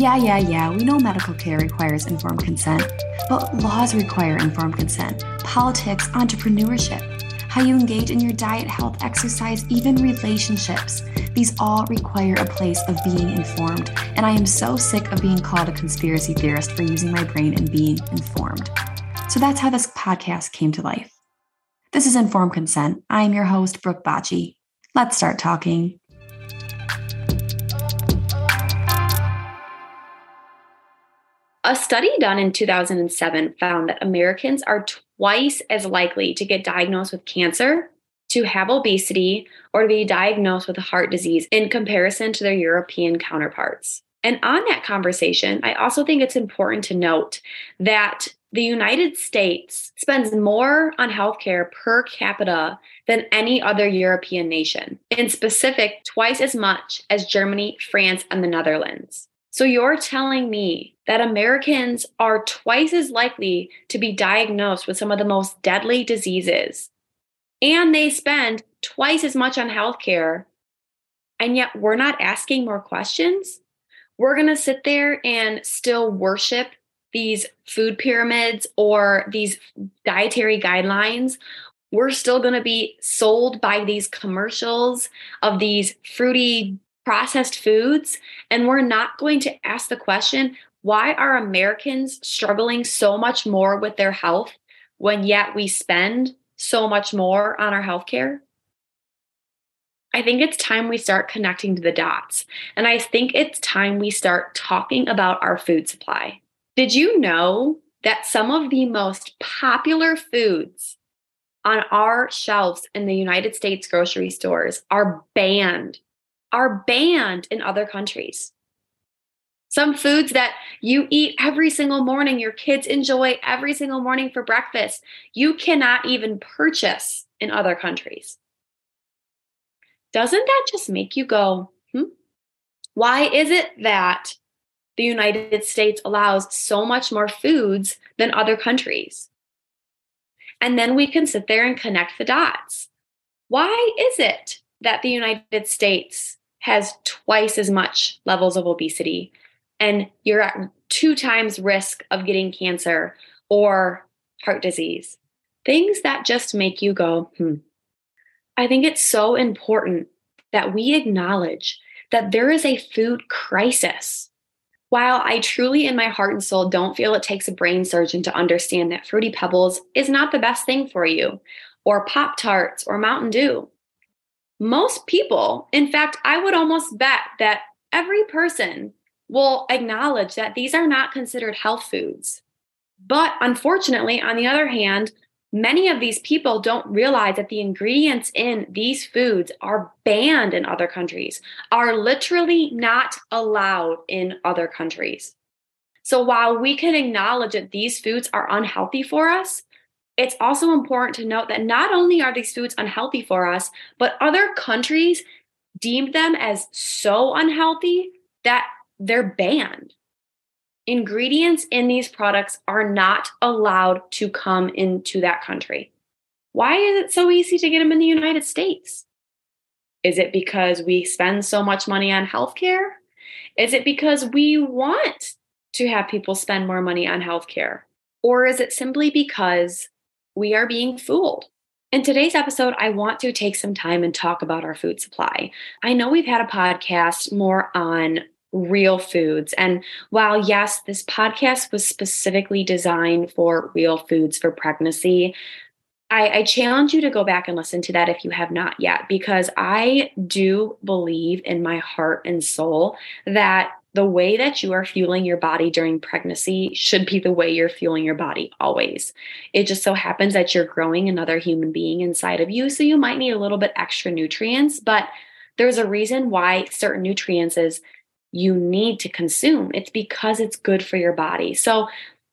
Yeah, yeah, yeah, we know medical care requires informed consent, but laws require informed consent. Politics, entrepreneurship, how you engage in your diet, health, exercise, even relationships. These all require a place of being informed, and I am so sick of being called a conspiracy theorist for using my brain and being informed. So that's how this podcast came to life. This is Informed Consent. I am your host, Brooke Bacci. Let's start talking. A study done in 2007 found that Americans are twice as likely to get diagnosed with cancer, to have obesity, or to be diagnosed with heart disease in comparison to their European counterparts. And on that conversation, I also think it's important to note that the United States spends more on healthcare per capita than any other European nation, in specific, twice as much as Germany, France, and the Netherlands. So you're telling me that Americans are twice as likely to be diagnosed with some of the most deadly diseases, and they spend twice as much on healthcare, and yet we're not asking more questions? We're going to sit there and still worship these food pyramids or these dietary guidelines. We're still going to be sold by these commercials of these fruity processed foods. And we're not going to ask the question why are Americans struggling so much more with their health when yet we spend so much more on our healthcare? I think it's time we start connecting to the dots. And I think it's time we start talking about our food supply. Did you know that some of the most popular foods on our shelves in the United States grocery stores are banned are banned in other countries. Some foods that you eat every single morning, your kids enjoy every single morning for breakfast, you cannot even purchase in other countries. Doesn't that just make you go, hmm? Why is it that the United States allows so much more foods than other countries? And then we can sit there and connect the dots. Why is it that the United States has twice as much levels of obesity and you're at two times risk of getting cancer or heart disease. Things that just make you go, hmm. I think it's so important that we acknowledge that there is a food crisis. While I truly, in my heart and soul, don't feel it takes a brain surgeon to understand that Fruity Pebbles is not the best thing for you, or Pop Tarts, or Mountain Dew most people, in fact, I would almost bet that every person will acknowledge that these are not considered health foods. But unfortunately, on the other hand, many of these people don't realize that the ingredients in these foods are banned in other countries, are literally not allowed in other countries. So while we can acknowledge that these foods are unhealthy for us, it's also important to note that not only are these foods unhealthy for us, but other countries deemed them as so unhealthy that they're banned. Ingredients in these products are not allowed to come into that country. Why is it so easy to get them in the United States? Is it because we spend so much money on healthcare? Is it because we want to have people spend more money on healthcare? Or is it simply because we are being fooled. In today's episode, I want to take some time and talk about our food supply. I know we've had a podcast more on real foods. And while, yes, this podcast was specifically designed for real foods for pregnancy, I, I, challenge you to go back and listen to that if you have not yet, because I do believe in my heart and soul that the way that you are fueling your body during pregnancy should be the way you're fueling your body always. It just so happens that you're growing another human being inside of you. So you might need a little bit extra nutrients, but there's a reason why certain nutrients is you need to consume. It's because it's good for your body. So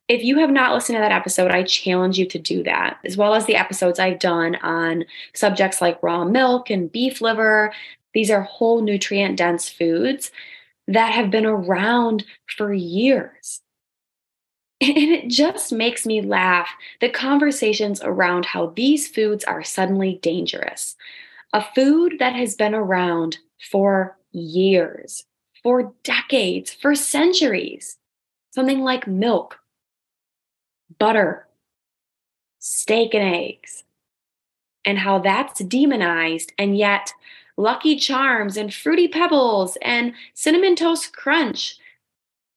if you have not listened to that episode, I challenge you to do that, as well as the episodes I've done on subjects like raw milk and beef liver. These are whole nutrient dense foods that have been around for years. And it just makes me laugh the conversations around how these foods are suddenly dangerous. A food that has been around for years, for decades, for centuries. Something like milk, butter, steak and eggs, and how that's demonized. And yet, Lucky Charms and Fruity Pebbles and Cinnamon Toast Crunch,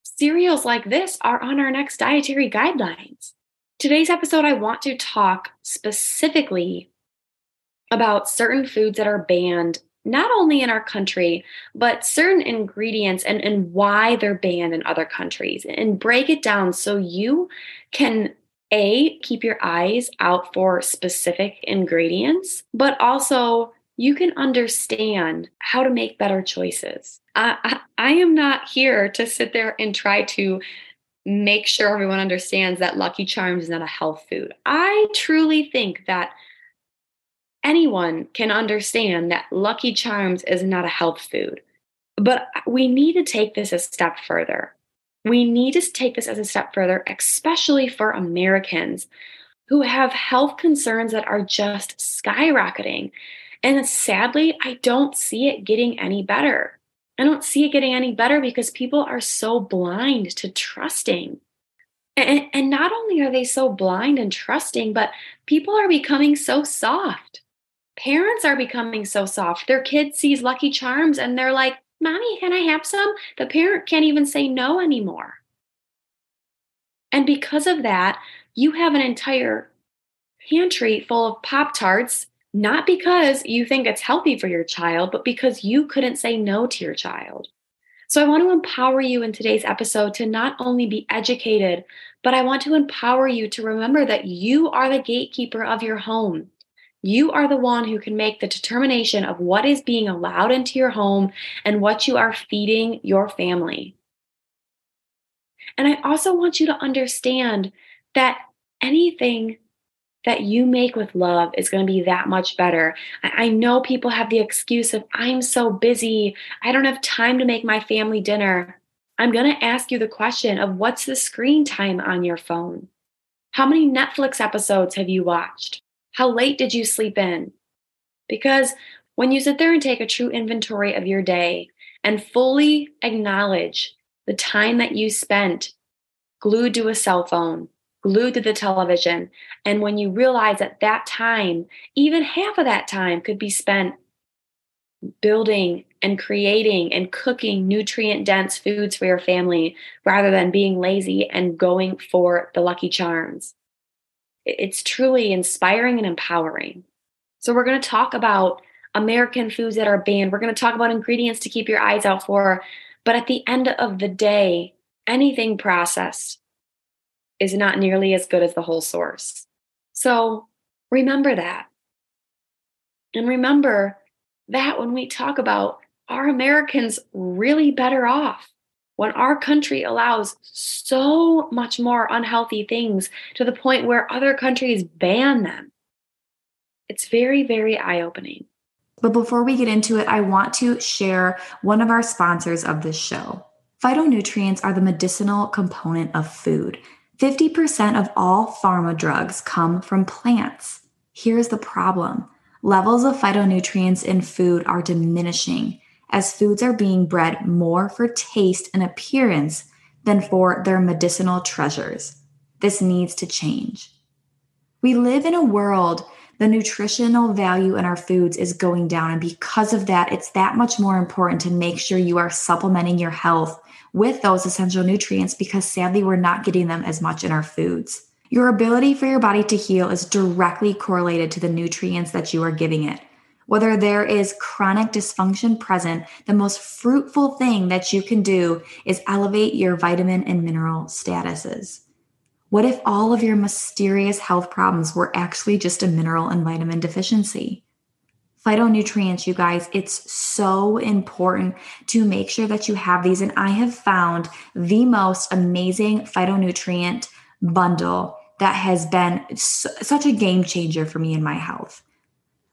cereals like this are on our next dietary guidelines. Today's episode, I want to talk specifically about certain foods that are banned not only in our country, but certain ingredients and, and why they're banned in other countries and break it down so you can a keep your eyes out for specific ingredients, but also you can understand how to make better choices. I, I, I am not here to sit there and try to make sure everyone understands that Lucky Charms is not a health food. I truly think that anyone can understand that Lucky Charms is not a health food. But we need to take this a step further. We need to take this as a step further, especially for Americans who have health concerns that are just skyrocketing. And sadly, I don't see it getting any better. I don't see it getting any better because people are so blind to trusting. And, and not only are they so blind and trusting, but people are becoming so soft parents are becoming so soft. Their kid sees Lucky Charms and they're like, Mommy, can I have some? The parent can't even say no anymore. And because of that, you have an entire pantry full of Pop Tarts, not because you think it's healthy for your child, but because you couldn't say no to your child. So I want to empower you in today's episode to not only be educated, but I want to empower you to remember that you are the gatekeeper of your home. You are the one who can make the determination of what is being allowed into your home and what you are feeding your family. And I also want you to understand that anything that you make with love is going to be that much better. I know people have the excuse of, I'm so busy, I don't have time to make my family dinner. I'm going to ask you the question of what's the screen time on your phone? How many Netflix episodes have you watched? How late did you sleep in? Because when you sit there and take a true inventory of your day and fully acknowledge the time that you spent glued to a cell phone, glued to the television, and when you realize that that time, even half of that time, could be spent building and creating and cooking nutrient dense foods for your family rather than being lazy and going for the lucky charms it's truly inspiring and empowering. So, we're going to talk about American foods that are banned. We're going to talk about ingredients to keep your eyes out for. But at the end of the day, anything processed is not nearly as good as the whole source. So, remember that. And remember that when we talk about are Americans really better off? when our country allows so much more unhealthy things to the point where other countries ban them. It's very, very eye opening. But before we get into it, I want to share one of our sponsors of this show. Phytonutrients are the medicinal component of food. 50% of all pharma drugs come from plants. Here's the problem levels of phytonutrients in food are diminishing as foods are being bred more for taste and appearance than for their medicinal treasures. This needs to change. We live in a world the nutritional value in our foods is going down. And because of that, it's that much more important to make sure you are supplementing your health with those essential nutrients because sadly, we're not getting them as much in our foods. Your ability for your body to heal is directly correlated to the nutrients that you are giving it. Whether there is chronic dysfunction present, the most fruitful thing that you can do is elevate your vitamin and mineral statuses. What if all of your mysterious health problems were actually just a mineral and vitamin deficiency? Phytonutrients, you guys, it's so important to make sure that you have these. And I have found the most amazing phytonutrient bundle that has been such a game changer for me in my health.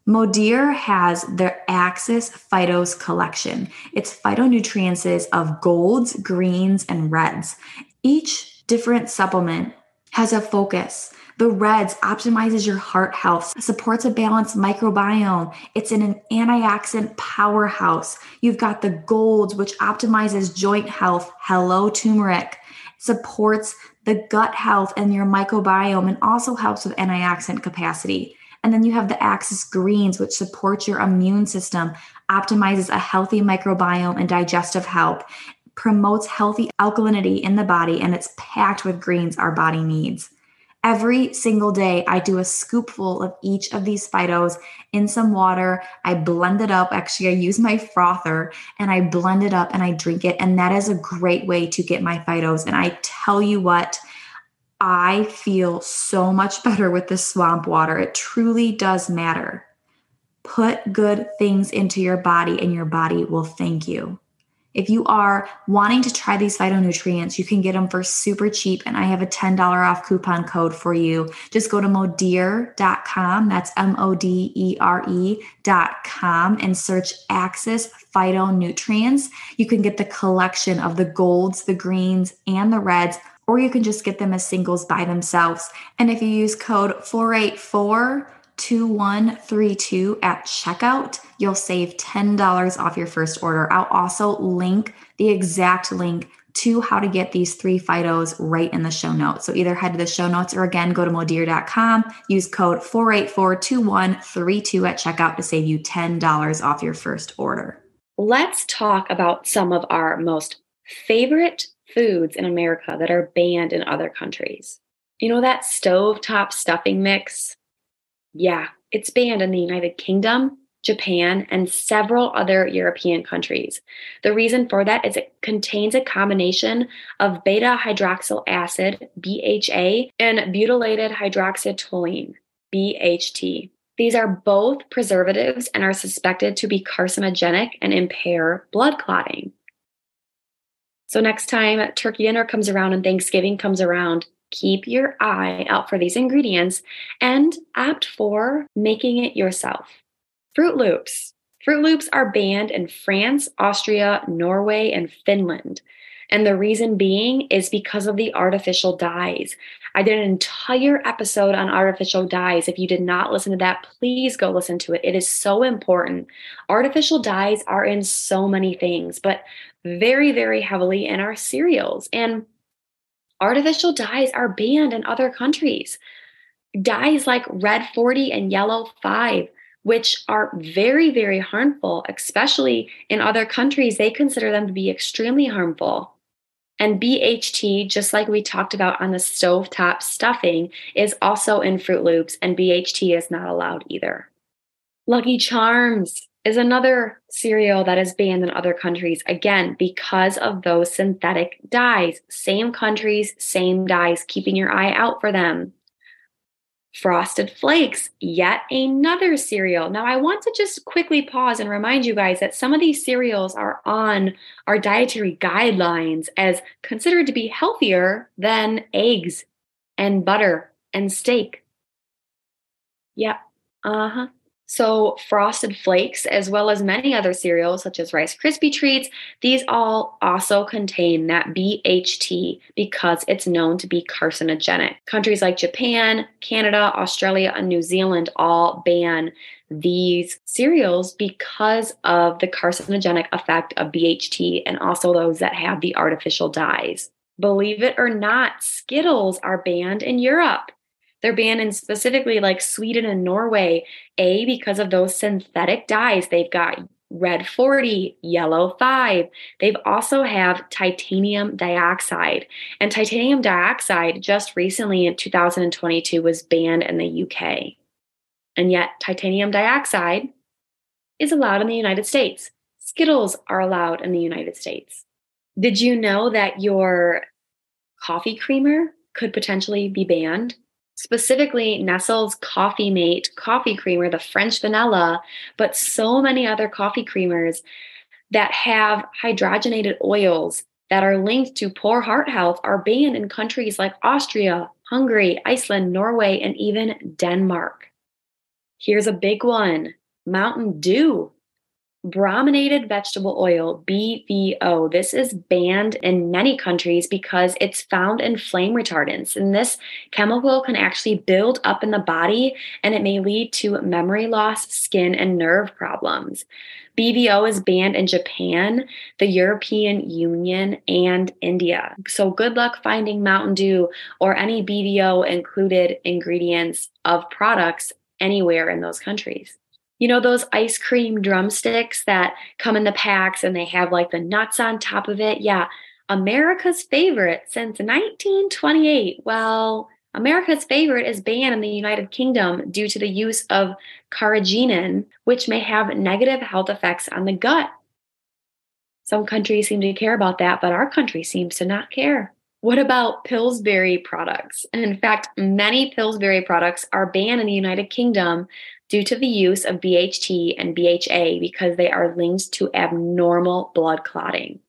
Modere has their Axis Phytos collection. It's phytonutrients of golds, greens, and reds. Each different supplement has a focus. The reds optimizes your heart health, supports a balanced microbiome. It's in an antioxidant powerhouse. You've got the golds, which optimizes joint health. Hello, turmeric. Supports the gut health and your microbiome and also helps with antioxidant capacity. And then you have the Axis greens, which supports your immune system, optimizes a healthy microbiome and digestive health, promotes healthy alkalinity in the body, and it's packed with greens our body needs. Every single day, I do a scoopful of each of these phytos in some water. I blend it up. Actually, I use my frother and I blend it up and I drink it. And that is a great way to get my phytos. And I tell you what, I feel so much better with the swamp water. It truly does matter. Put good things into your body, and your body will thank you. If you are wanting to try these phytonutrients, you can get them for super cheap. And I have a $10 off coupon code for you. Just go to modere.com. That's M O D E R E.com and search Axis phytonutrients. You can get the collection of the golds, the greens, and the reds or you can just get them as singles by themselves. And if you use code 484 2132 at checkout, you'll save $10 off your first order. I'll also link the exact link to how to get these three phytos right in the show notes. So either head to the show notes or again go to modere.com, use code 4842132 at checkout to save you $10 off your first order. Let's talk about some of our most favorite foods in America that are banned in other countries. You know that stovetop stuffing mix? Yeah, it's banned in the United Kingdom, Japan, and several other European countries. The reason for that is it contains a combination of beta hydroxyl acid, BHA, and butylated hydroxytoluene, BHT. These are both preservatives and are suspected to be carcinogenic and impair blood clotting. So next time turkey dinner comes around and Thanksgiving comes around, keep your eye out for these ingredients and opt for making it yourself. Froot Loops. Froot Loops are banned in France, Austria, Norway, and Finland. And the reason being is because of the artificial dyes. I did an entire episode on artificial dyes. If you did not listen to that, please go listen to it. It is so important. Artificial dyes are in so many things, but very, very heavily in our cereals. And artificial dyes are banned in other countries. Dyes like red 40 and yellow 5 which are very, very harmful, especially in other countries. They consider them to be extremely harmful. And BHT, just like we talked about on the stovetop stuffing, is also in Froot Loops, and BHT is not allowed either. Lucky Charms is another cereal that is banned in other countries, again, because of those synthetic dyes. Same countries, same dyes, keeping your eye out for them. Frosted Flakes, yet another cereal. Now, I want to just quickly pause and remind you guys that some of these cereals are on our dietary guidelines as considered to be healthier than eggs and butter and steak. Yep. Uh huh. So, Frosted Flakes, as well as many other cereals such as Rice Krispie treats, these all also contain that BHT because it's known to be carcinogenic. Countries like Japan, Canada, Australia, and New Zealand all ban these cereals because of the carcinogenic effect of BHT and also those that have the artificial dyes. Believe it or not, Skittles are banned in Europe. They're banned in specifically like Sweden and Norway, A, because of those synthetic dyes. They've got red 40, yellow 5. They've also have titanium dioxide. And titanium dioxide just recently in 2022 was banned in the UK. And yet titanium dioxide is allowed in the United States. Skittles are allowed in the United States. Did you know that your coffee creamer could potentially be banned specifically Nestle's Coffee Mate coffee creamer, the French vanilla, but so many other coffee creamers that have hydrogenated oils that are linked to poor heart health are banned in countries like Austria, Hungary, Iceland, Norway, and even Denmark. Here's a big one Mountain Dew. Brominated vegetable oil, BVO. This is banned in many countries because it's found in flame retardants. And this chemical can actually build up in the body and it may lead to memory loss, skin, and nerve problems. BVO is banned in Japan, the European Union, and India. So good luck finding Mountain Dew or any BVO included ingredients of products anywhere in those countries. You know, those ice cream drumsticks that come in the packs and they have like the nuts on top of it? Yeah, America's favorite since 1928. Well, America's favorite is banned in the United Kingdom due to the use of carrageenan, which may have negative health effects on the gut. Some countries seem to care about that, but our country seems to not care. What about Pillsbury products? And in fact, many Pillsbury products are banned in the United Kingdom due to the use of BHT and BHA because they are linked to abnormal blood clotting.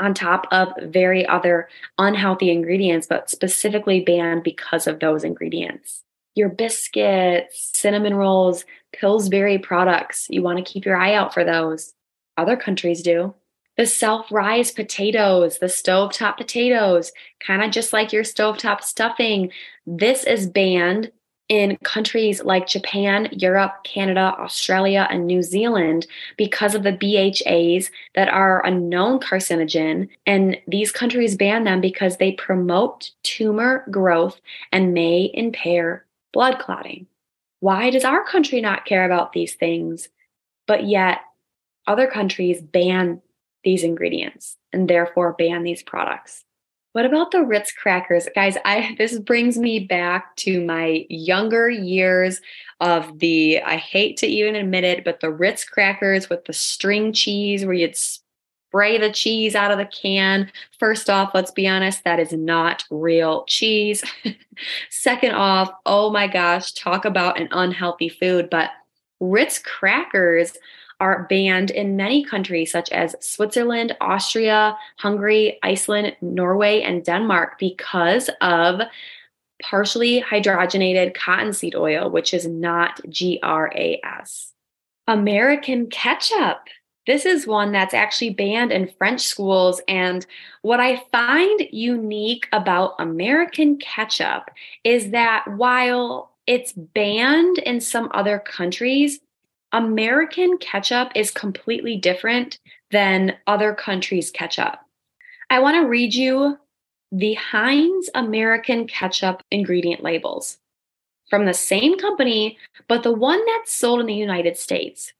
On top of very other unhealthy ingredients, but specifically banned because of those ingredients. Your biscuits, cinnamon rolls, Pillsbury products, you want to keep your eye out for those. Other countries do. The self rise potatoes, the stovetop potatoes, kind of just like your stovetop stuffing. This is banned in countries like Japan, Europe, Canada, Australia, and New Zealand because of the BHAs that are a known carcinogen. And these countries ban them because they promote tumor growth and may impair blood clotting. Why does our country not care about these things? But yet, other countries ban these ingredients and therefore ban these products. What about the Ritz crackers? Guys, I this brings me back to my younger years of the I hate to even admit it, but the Ritz crackers with the string cheese where you'd spray the cheese out of the can. First off, let's be honest, that is not real cheese. Second off, oh my gosh, talk about an unhealthy food, but Ritz crackers are banned in many countries such as Switzerland, Austria, Hungary, Iceland, Norway, and Denmark because of partially hydrogenated cottonseed oil, which is not GRAS. American ketchup. This is one that's actually banned in French schools. And what I find unique about American ketchup is that while it's banned in some other countries, American ketchup is completely different than other countries' ketchup. I want to read you the Heinz American ketchup ingredient labels from the same company, but the one that's sold in the United States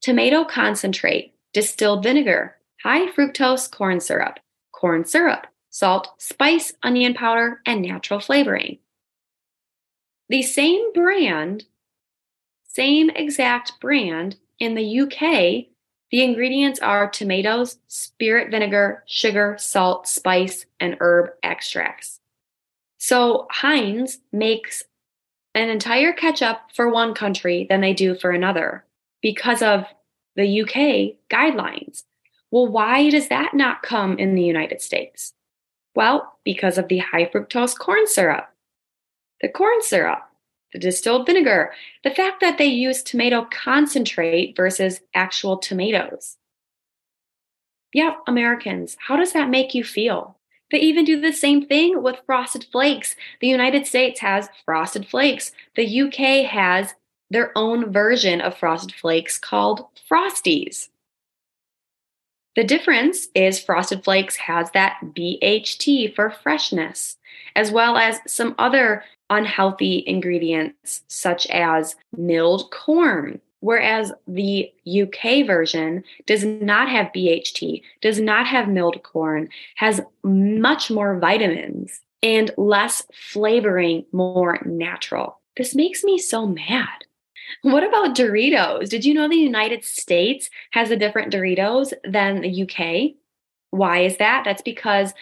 tomato concentrate, distilled vinegar, high fructose corn syrup, corn syrup, salt, spice, onion powder, and natural flavoring. The same brand same exact brand in the UK, the ingredients are tomatoes, spirit vinegar, sugar, salt, spice, and herb extracts. So Heinz makes an entire ketchup for one country than they do for another because of the UK guidelines. Well, why does that not come in the United States? Well, because of the high fructose corn syrup. The corn syrup distilled vinegar, the fact that they use tomato concentrate versus actual tomatoes. Yeah, Americans, how does that make you feel? They even do the same thing with frosted flakes. The United States has frosted flakes. The UK has their own version of frosted flakes called Frosties. The difference is Frosted Flakes has that BHT for freshness, as well as some other unhealthy ingredients such as milled corn. Whereas the UK version does not have BHT, does not have milled corn, has much more vitamins and less flavoring, more natural. This makes me so mad. What about Doritos? Did you know the United States has a different Doritos than the UK? Why is that? That's because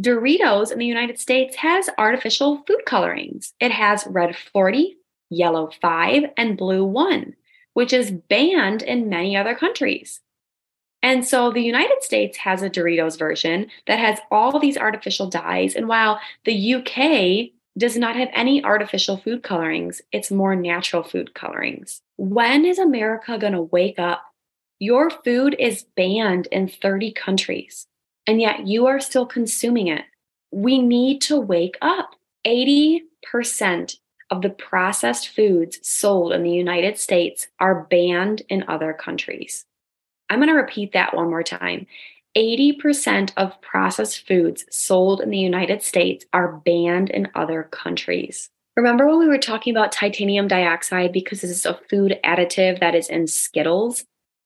Doritos in the United States has artificial food colorings. It has red 40, yellow 5, and blue 1, which is banned in many other countries. And so the United States has a Doritos version that has all these artificial dyes. And while the UK does not have any artificial food colorings, it's more natural food colorings. When is America going to wake up Your food is banned in 30 countries, and yet you are still consuming it. We need to wake up. 80% of the processed foods sold in the United States are banned in other countries. I'm going to repeat that one more time. 80% of processed foods sold in the United States are banned in other countries. Remember when we were talking about titanium dioxide because this is a food additive that is in Skittles?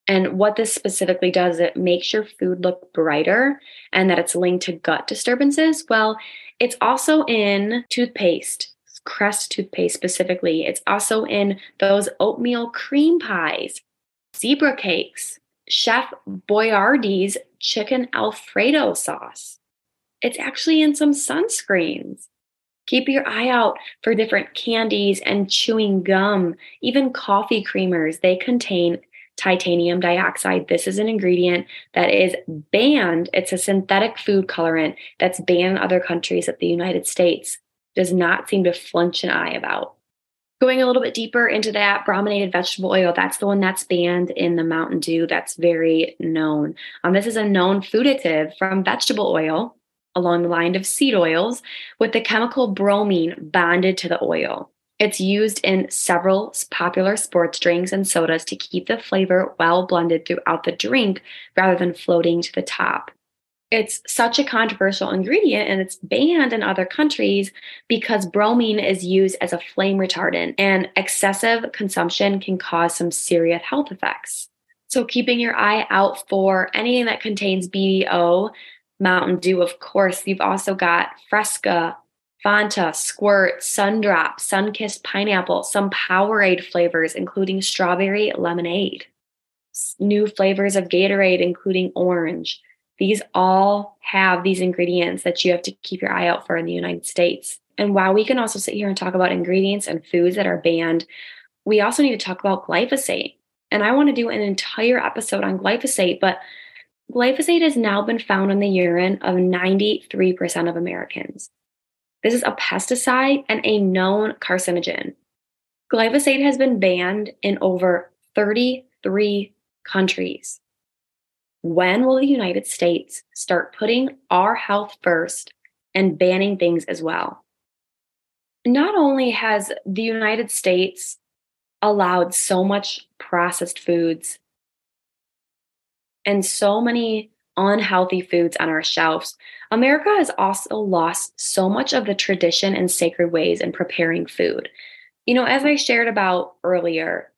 And what this specifically does, it makes your food look brighter and that it's linked to gut disturbances. Well, it's also in toothpaste, Crest toothpaste specifically. It's also in those oatmeal cream pies, zebra cakes, Chef Boyardee's chicken Alfredo sauce. It's actually in some sunscreens. Keep your eye out for different candies and chewing gum, even coffee creamers. They contain titanium dioxide. This is an ingredient that is banned. It's a synthetic food colorant that's banned in other countries that the United States does not seem to flinch an eye about. Going a little bit deeper into that brominated vegetable oil, that's the one that's banned in the Mountain Dew. That's very known. Um, this is a known food additive from vegetable oil along the line of seed oils with the chemical bromine bonded to the oil. It's used in several popular sports drinks and sodas to keep the flavor well blended throughout the drink rather than floating to the top it's such a controversial ingredient and it's banned in other countries because bromine is used as a flame retardant and excessive consumption can cause some serious health effects. So, keeping your eye out for anything that contains BVO, Mountain Dew, of course, you've also got Fresca, Fanta, Squirt, Sundrop, Sunkist Pineapple, some Powerade flavors, including strawberry lemonade, new flavors of Gatorade, including orange these all have these ingredients that you have to keep your eye out for in the United States. And while we can also sit here and talk about ingredients and foods that are banned, we also need to talk about glyphosate. And I want to do an entire episode on glyphosate, but glyphosate has now been found in the urine of 93% of Americans. This is a pesticide and a known carcinogen. Glyphosate has been banned in over 33 countries. When will the United States start putting our health first and banning things as well? Not only has the United States allowed so much processed foods and so many unhealthy foods on our shelves, America has also lost so much of the tradition and sacred ways in preparing food. You know, as I shared about earlier,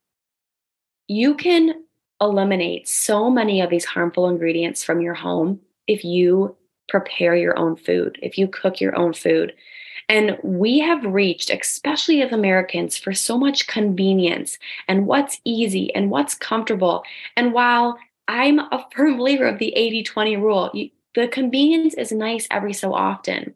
you can eliminate so many of these harmful ingredients from your home if you prepare your own food, if you cook your own food. And we have reached, especially as Americans, for so much convenience and what's easy and what's comfortable. And while I'm a firm believer of the 80 20 rule, you, the convenience is nice every so often.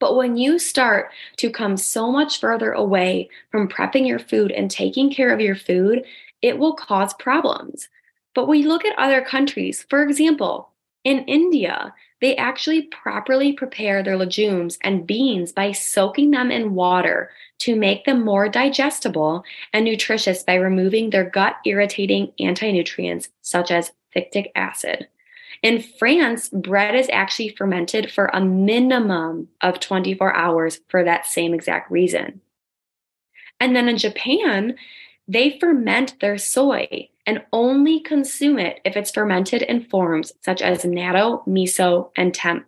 But when you start to come so much further away from prepping your food and taking care of your food, it will cause problems. But you look at other countries, for example, in India, they actually properly prepare their legumes and beans by soaking them in water to make them more digestible and nutritious by removing their gut irritating anti nutrients such as phytic acid. In France, bread is actually fermented for a minimum of 24 hours for that same exact reason. And then in Japan, they ferment their soy and only consume it if it's fermented in forms such as natto, miso, and tempeh.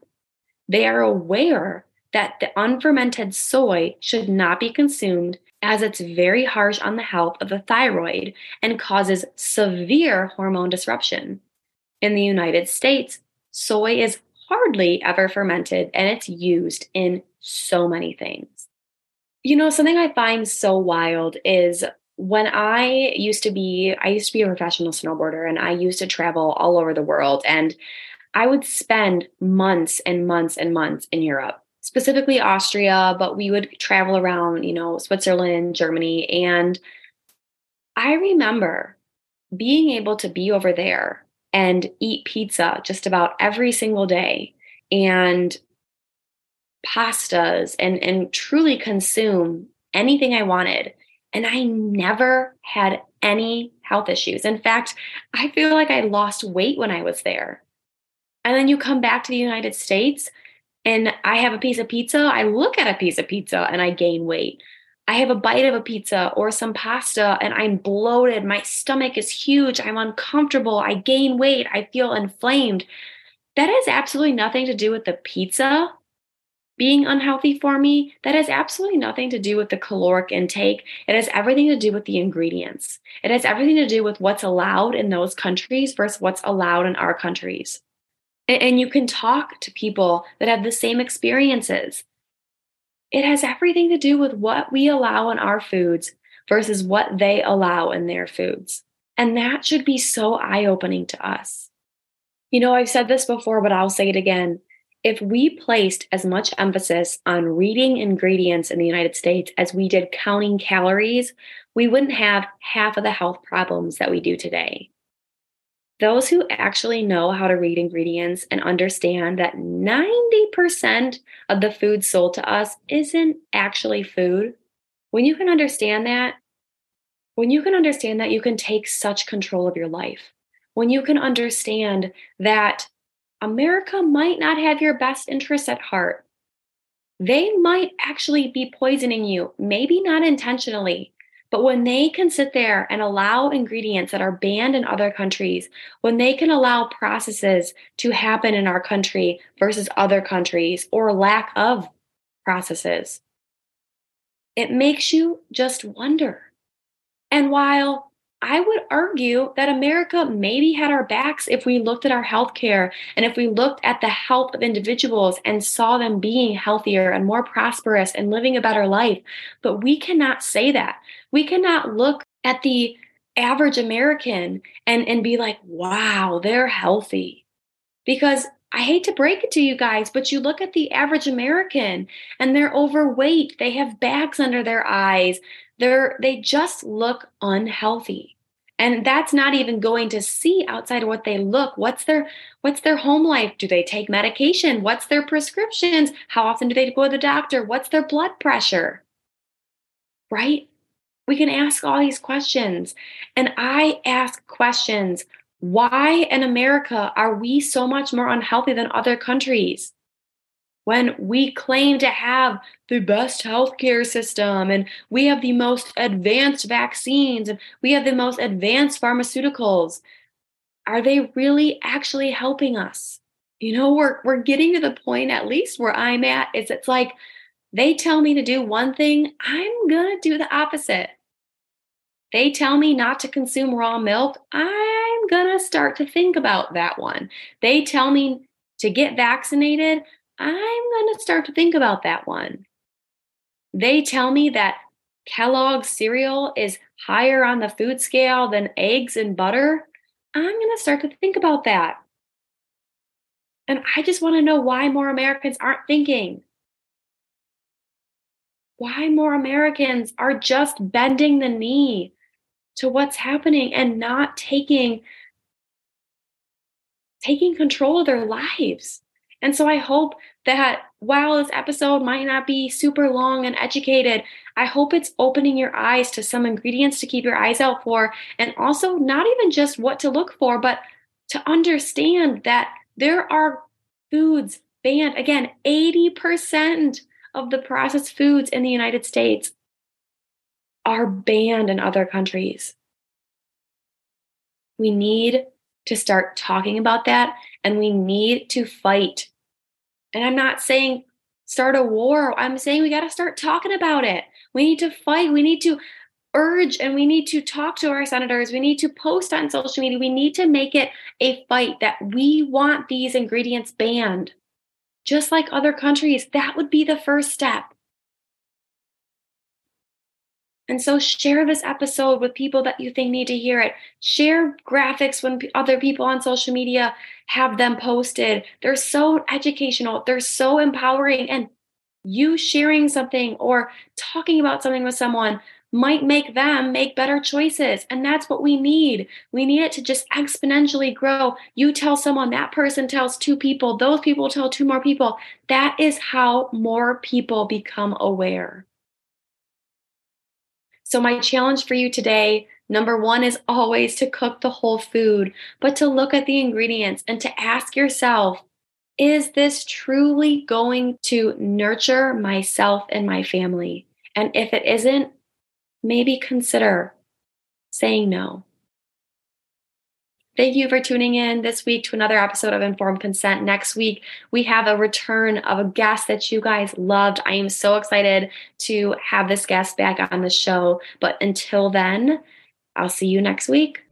They are aware that the unfermented soy should not be consumed as it's very harsh on the health of the thyroid and causes severe hormone disruption. In the United States, soy is hardly ever fermented and it's used in so many things. You know, something I find so wild is when I used to be, I used to be a professional snowboarder and I used to travel all over the world. And I would spend months and months and months in Europe, specifically Austria, but we would travel around, you know, Switzerland, Germany. And I remember being able to be over there and eat pizza just about every single day and pastas and, and truly consume anything I wanted and I never had any health issues. In fact, I feel like I lost weight when I was there. And then you come back to the United States and I have a piece of pizza. I look at a piece of pizza and I gain weight. I have a bite of a pizza or some pasta and I'm bloated. My stomach is huge. I'm uncomfortable. I gain weight. I feel inflamed. That has absolutely nothing to do with the pizza being unhealthy for me. That has absolutely nothing to do with the caloric intake. It has everything to do with the ingredients. It has everything to do with what's allowed in those countries versus what's allowed in our countries. And you can talk to people that have the same experiences. It has everything to do with what we allow in our foods versus what they allow in their foods. And that should be so eye opening to us. You know, I've said this before, but I'll say it again. If we placed as much emphasis on reading ingredients in the United States as we did counting calories, we wouldn't have half of the health problems that we do today. Those who actually know how to read ingredients and understand that 90% of the food sold to us isn't actually food, when you can understand that, when you can understand that, you can take such control of your life. When you can understand that America might not have your best interests at heart, they might actually be poisoning you, maybe not intentionally, but when they can sit there and allow ingredients that are banned in other countries, when they can allow processes to happen in our country versus other countries or lack of processes, it makes you just wonder. And while I would argue that America maybe had our backs if we looked at our healthcare and if we looked at the health of individuals and saw them being healthier and more prosperous and living a better life. But we cannot say that. We cannot look at the average American and, and be like, wow, they're healthy. Because I hate to break it to you guys, but you look at the average American and they're overweight. They have bags under their eyes. They're they just look unhealthy. And that's not even going to see outside of what they look. What's their what's their home life? Do they take medication? What's their prescriptions? How often do they go to the doctor? What's their blood pressure? Right? We can ask all these questions. And I ask questions. Why in America are we so much more unhealthy than other countries? When we claim to have the best healthcare system and we have the most advanced vaccines and we have the most advanced pharmaceuticals are they really actually helping us? You know we're we're getting to the point at least where i'm at is it's like they tell me to do one thing i'm going to do the opposite. They tell me not to consume raw milk i'm going to start to think about that one. They tell me to get vaccinated I'm going to start to think about that one. They tell me that Kellogg's cereal is higher on the food scale than eggs and butter. I'm going to start to think about that. And I just want to know why more Americans aren't thinking. Why more Americans are just bending the knee to what's happening and not taking taking control of their lives. And so I hope that while this episode might not be super long and educated, I hope it's opening your eyes to some ingredients to keep your eyes out for, and also not even just what to look for, but to understand that there are foods banned. Again, 80% of the processed foods in the United States are banned in other countries. We need to start talking about that and we need to fight and I'm not saying start a war. I'm saying we got to start talking about it. We need to fight. We need to urge and we need to talk to our senators. We need to post on social media. We need to make it a fight that we want these ingredients banned. Just like other countries, that would be the first step. And so share this episode with people that you think need to hear it. Share graphics when other people on social media have them posted. They're so educational, they're so empowering. And you sharing something or talking about something with someone might make them make better choices. And that's what we need. We need it to just exponentially grow. You tell someone, that person tells two people, those people tell two more people. That is how more people become aware. So, my challenge for you today Number one is always to cook the whole food, but to look at the ingredients and to ask yourself, is this truly going to nurture myself and my family? And if it isn't, maybe consider saying no. Thank you for tuning in this week to another episode of Informed Consent. Next week, we have a return of a guest that you guys loved. I am so excited to have this guest back on the show. But until then, I'll see you next week.